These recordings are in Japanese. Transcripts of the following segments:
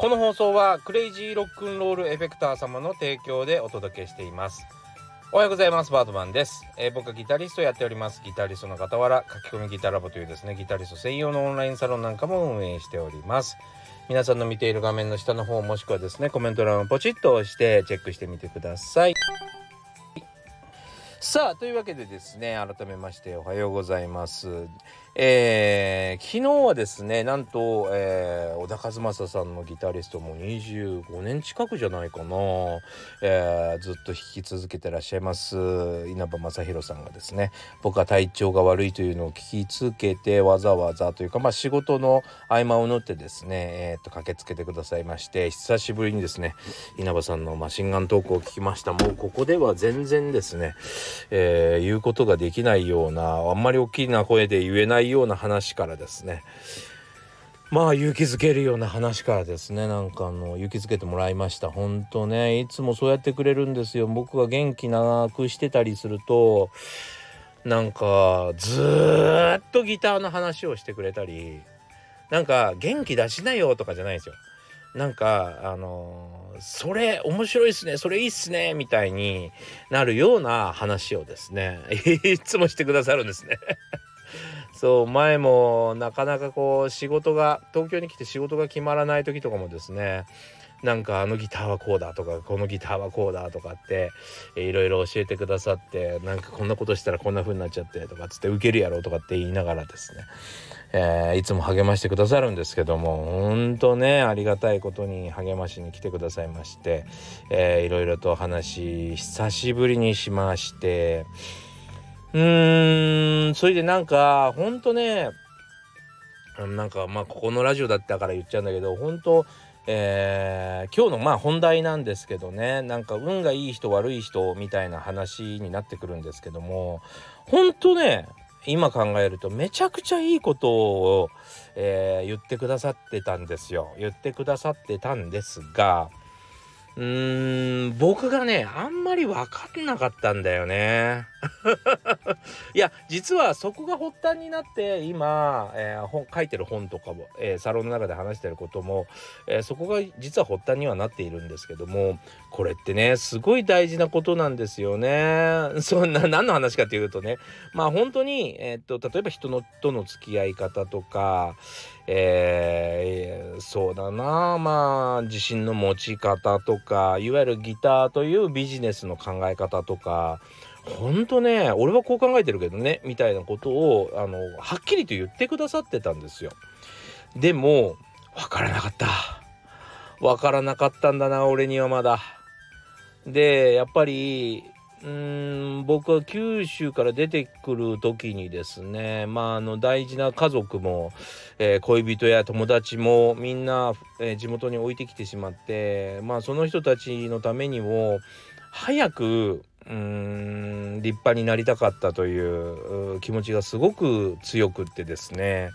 この放送はクレイジーロックンロールエフェクター様の提供でお届けしています。おはようございますバードマンです、えー、僕はギタリストやっております。ギタリストの傍ら書き込みギタラボというですねギタリスト専用のオンラインサロンなんかも運営しております。皆さんの見ている画面の下の方もしくはですねコメント欄をポチッと押してチェックしてみてください。さあというわけでですね改めましておはようございます。えー、昨日はですねなんと、えー、小田和正さんのギタリストも25年近くじゃないかな、えー、ずっと弾き続けてらっしゃいます稲葉正弘さんがですね。僕は体調が悪いというのを聞き続けてわざわざというかまあ仕事の合間を縫ってですね、えー、と駆けつけてくださいまして久しぶりにですね稲葉さんのマシンガントークを聞きました。もうここでは全然ですね、えー、言うことができないようなあんまり大きな声で言えないないような話からですね。まあ勇気づけるような話からですね。なんかあの勇気づけてもらいました。本当ねいつもそうやってくれるんですよ。僕が元気なくしてたりするとなんかずっとギターの話をしてくれたりなんか元気出しなよとかじゃないんですよ。なんかあのそれ面白いっすねそれいいっすねみたいになるような話をですね いつもしてくださるんですね。そう前もなかなかこう仕事が東京に来て仕事が決まらない時とかもですねなんかあのギターはこうだとかこのギターはこうだとかっていろいろ教えてくださってなんかこんなことしたらこんな風になっちゃってとかつってウケるやろとかって言いながらですね、えー、いつも励ましてくださるんですけどもほんとねありがたいことに励ましに来てくださいまして、いろいろと話久しぶりにしましてうーん、それでなんか、ほんとね、なんかまあここのラジオだったから言っちゃうんだけど、本当えー、今日のまあ本題なんですけどねなんか運がいい人悪い人みたいな話になってくるんですけども本当ね今考えるとめちゃくちゃいいことを、えー、言ってくださってたんですよ。言ってくださってたんですがうーん、僕がね、あんまり分かんなかったんだよね。いや、実はそこが発端になって、今、えー、本書いてる本とかも、えー、サロンの中で話してることも、えー、そこが実は発端にはなっているんですけども、これってね、すごい大事なことなんですよね。そんな、何の話かというとね、まあ本当に、えっと、例えば人のとの付き合い方とか、えー、そうだなまあ自信の持ち方とかいわゆるギターというビジネスの考え方とかほんとね俺はこう考えてるけどねみたいなことをあのはっきりと言ってくださってたんですよ。でも分からなかった。分からなかったんだな俺にはまだ。でやっぱりうん僕は九州から出てくる時にですねまああの大事な家族も、えー、恋人や友達もみんな、えー、地元に置いてきてしまってまあその人たちのためにも早く立派になりたかったという気持ちがすごく強くってですね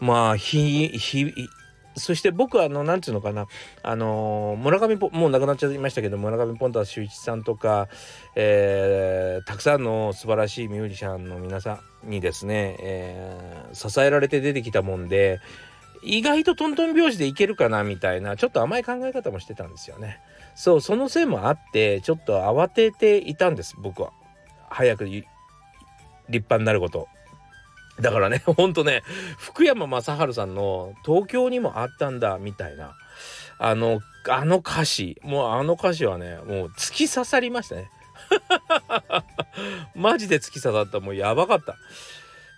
まあ日日そして僕はあの何て言うのかなあの村上もう亡くなっちゃいましたけど村上ポンタ秀一さんとか、えー、たくさんの素晴らしいミュージシャンの皆さんにですね、えー、支えられて出てきたもんで意外とトントン拍子でいけるかなみたいなちょっと甘い考え方もしてたんですよね。そうそのせいもあってちょっと慌てていたんです僕は。早く立派になることだからね、ほんとね、福山雅治さんの東京にもあったんだ、みたいな。あの、あの歌詞、もうあの歌詞はね、もう突き刺さりましたね。マジで突き刺さった。もうやばかった。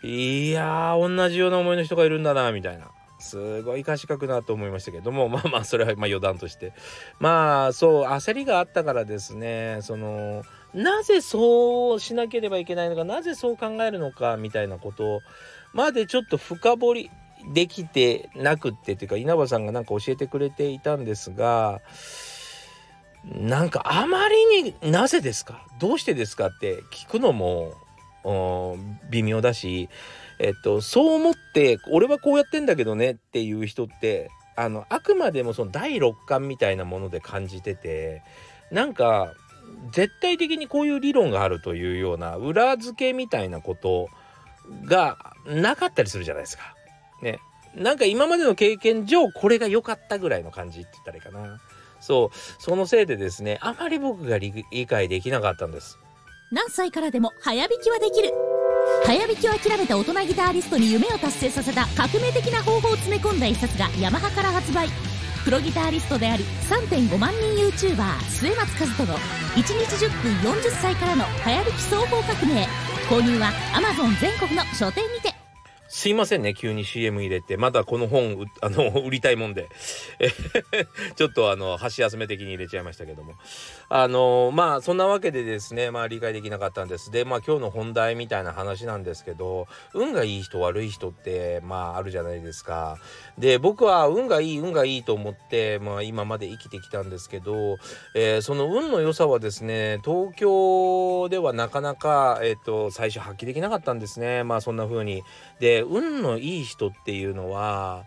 いやー、同じような思いの人がいるんだな、みたいな。すごい歌詞書くなと思いましたけども、まあまあ、それはまあ余談として。まあ、そう、焦りがあったからですね、その、なぜそうしなければいけないのかなぜそう考えるのかみたいなことまでちょっと深掘りできてなくってっていうか稲葉さんがなんか教えてくれていたんですがなんかあまりになぜですか？どうしてですか？って聞くのも微妙だし、えっと、そう思って俺はこうやってんだけどねっていう人ってあのあくまでもその第六感みたいなもので感じててなんか絶対的にこういう理論があるというような裏付けみたいなことがなかったりするじゃないですか。ね。なんか今までの経験上これが良かったぐらいの感じって言ったらいいかなそうそのせいでですねあまり僕が理解できなかったんです何歳からでも早弾きはできる早弾きを諦めた大人ギターリストに夢を達成させた革命的な方法を詰め込んだ一冊がヤマハから発売。プロギターリストであり3.5万人 YouTuber 末松和人の1日10分40歳からの早弾き双方革命。購入は Amazon 全国の書店にて。すいませんね急に CM 入れて。まだこの本 あの売りたいもんで。ちょっとあの箸休め的に入れちゃいましたけども。あのまあそんなわけでですねまあ理解できなかったんです。でまあ今日の本題みたいな話なんですけど運がいい人悪い人ってまああるじゃないですか。で僕は運がいい運がいいと思ってまあ今まで生きてきたんですけど、えー、その運の良さはですね東京ではなかなかえっ、ー、と最初発揮できなかったんですね。まあそんな風に。で運のいい人っていうのは、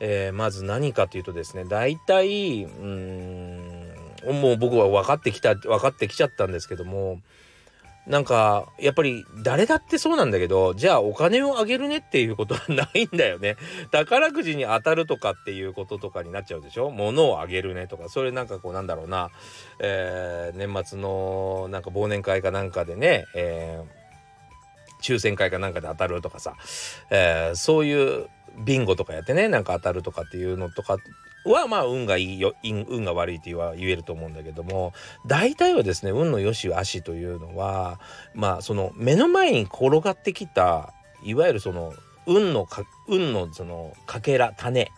えー、まず何かというとですね大体うんもう僕は分かってきた分かってきちゃったんですけどもなんかやっぱり誰だってそうなんだけどじゃあお金をあげるねっていうことはないんだよね。宝くじに当たるとかっていうこととかになっちゃうでしょ？物をあげるねとか。それなんかこうなんだろうな、えー、年末のなんか忘年会かなんかでね、えー抽選会かなんかで当たるとかさ、えー、そういうビンゴとかやってねなんか当たるとかっていうのとかはまあ運がいいよ運が悪いっては言えると思うんだけども大体はですね運の良し悪しというのはまあその目の前に転がってきたいわゆるその運のか運のそのかけら種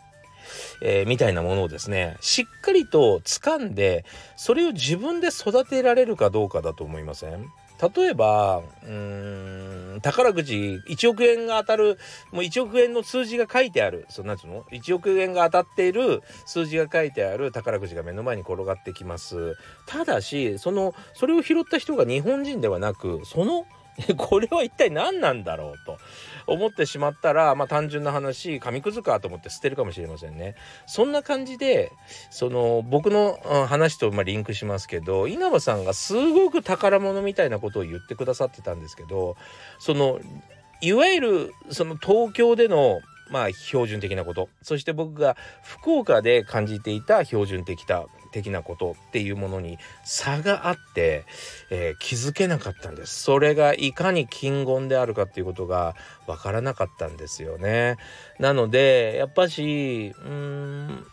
えー、みたいなものをですねしっかりと掴んでそれを自分で育てられるかどうかだと思いません？例えばうん宝くじ1億円が当たるもう1億円の数字が書いてあるそなんつうの？1億円が当たっている数字が書いてある宝くじが目の前に転がってきます。ただしそのそれを拾った人が日本人ではなくその これは一体何なんだろうと思ってしまったらまあ単純な話紙くずかと思って捨てるかもしれませんね。そんな感じでその僕の話とまリンクしますけど稲葉さんがすごく宝物みたいなことを言ってくださってたんですけどそのいわゆるその東京でのまあ標準的なこと。そして僕が福岡で感じていた標準的な的なことっていうものに差があって、えー、気づけなかったんです。それがいかに金言であるかっていうことがわからなかったんですよね。なのでやっぱしうん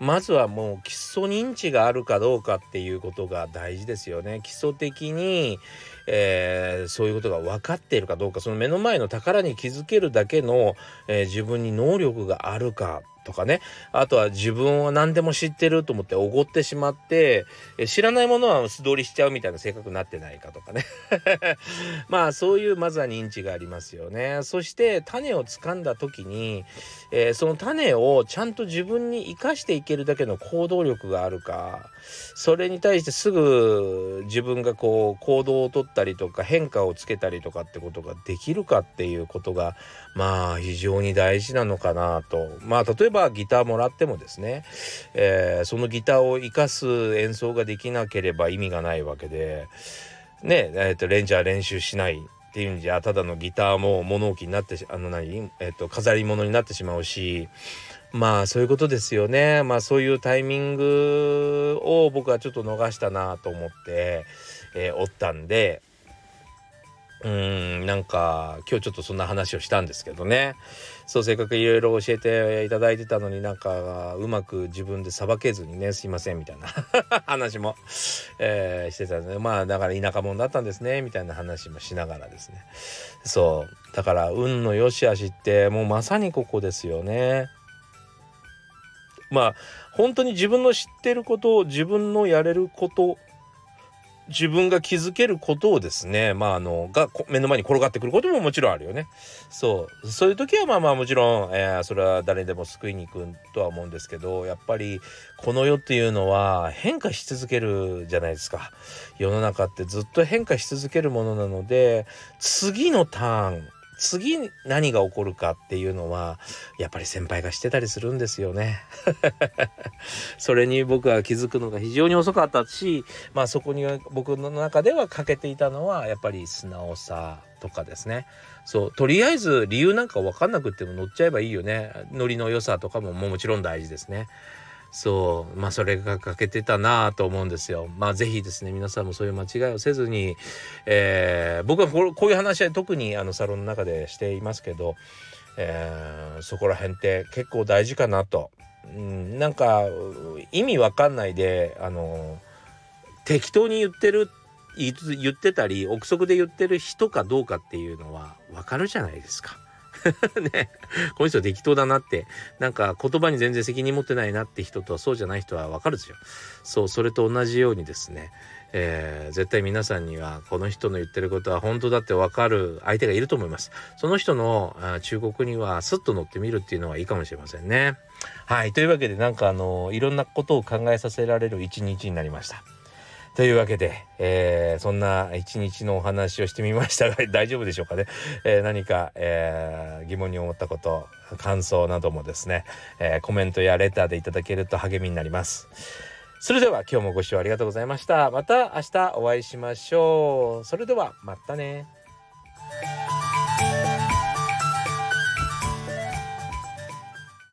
まずはもう基礎認知があるかどうかっていうことが大事ですよね。基礎的に、えー、そういうことが分かっているかどうかその目の前の宝に気づけるだけの、えー、自分に能力があるかとかね。あとは自分は何でも知ってると思っておごってしまって知らないものは素通りしちゃうみたいな性格になってないかとかね。まあそういうまずは認知がありますよね。そして種を掴んだ時に、えー、その種をちゃんと自分に生かしていけるだけの行動力があるかそれに対してすぐ自分がこう行動をとったりとか変化をつけたりとかってことができるかっていうことがまあ非常に大事なのかなと。まあ例えばギターもらってもですね、えー、そのギターを生かす演奏ができなければ意味がないわけでねえー、とレンジャー練習しないっていうんじゃただのギターも物置になってあの何、えー、と飾り物になってしまうしまあそういうことですよね。まあそういうタイミングを僕はちょっと逃したなと思って、えー、おったんでうんなんか今日ちょっとそんな話をしたんですけどね。そうせっかくいろいろ教えていただいてたのになんかうまく自分でさばけずにねすいませんみたいな 話も、えー、してたんでまあだから田舎者だったんですねみたいな話もしながらですね。そう。だから運の良し悪しってもうまさにここですよね。まあ本当に自分の知ってることを自分のやれること自分が気づけることをですねまああのが目の前に転がってくることももちろんあるよね。そう。そういう時はまあまあもちろん、えー、それは誰でも救いに行くとは思うんですけどやっぱりこの世っていうのは変化し続けるじゃないですか。世の中ってずっと変化し続けるものなので次のターン次何が起こるかっていうのはやっぱり先輩がしてたりするんですよね。それに僕は気づくのが非常に遅かったしまあそこに僕の中では欠けていたのはやっぱり素直さとかですねそうとりあえず理由なんか分かんなくっても乗っちゃえばいいよねノリの良さとかももちろん大事ですね。そうまあそれが欠けてたなと思うんですよ。まあ是非ですね皆さんもそういう間違いをせずに、えー、僕はこういう話は特にあのサロンの中でしていますけど、えー、そこら辺って結構大事かなと。うん、なんか意味わかんないであの適当に言ってる言ってたり憶測で言ってる人かどうかっていうのはわかるじゃないですか。ね、この人適当だなって、なんか言葉に全然責任持ってないなって人とそうじゃない人はわかるですよ。そう、それと同じようにですね、えー、絶対皆さんにはこの人の言ってることは本当だってわかる相手がいると思います。その人の忠告にはスッと乗ってみるっていうのはいいかもしれませんね。はい。というわけでなんかあの、いろんなことを考えさせられる一日になりました。というわけで、えー、そんな一日のお話をしてみましたが 大丈夫でしょうかね、えー、何か、えー、疑問に思ったこと感想などもですね、えコメントやレターでいただけると励みになります。それでは今日もご視聴ありがとうございました。また明日お会いしましょう。それではまたね。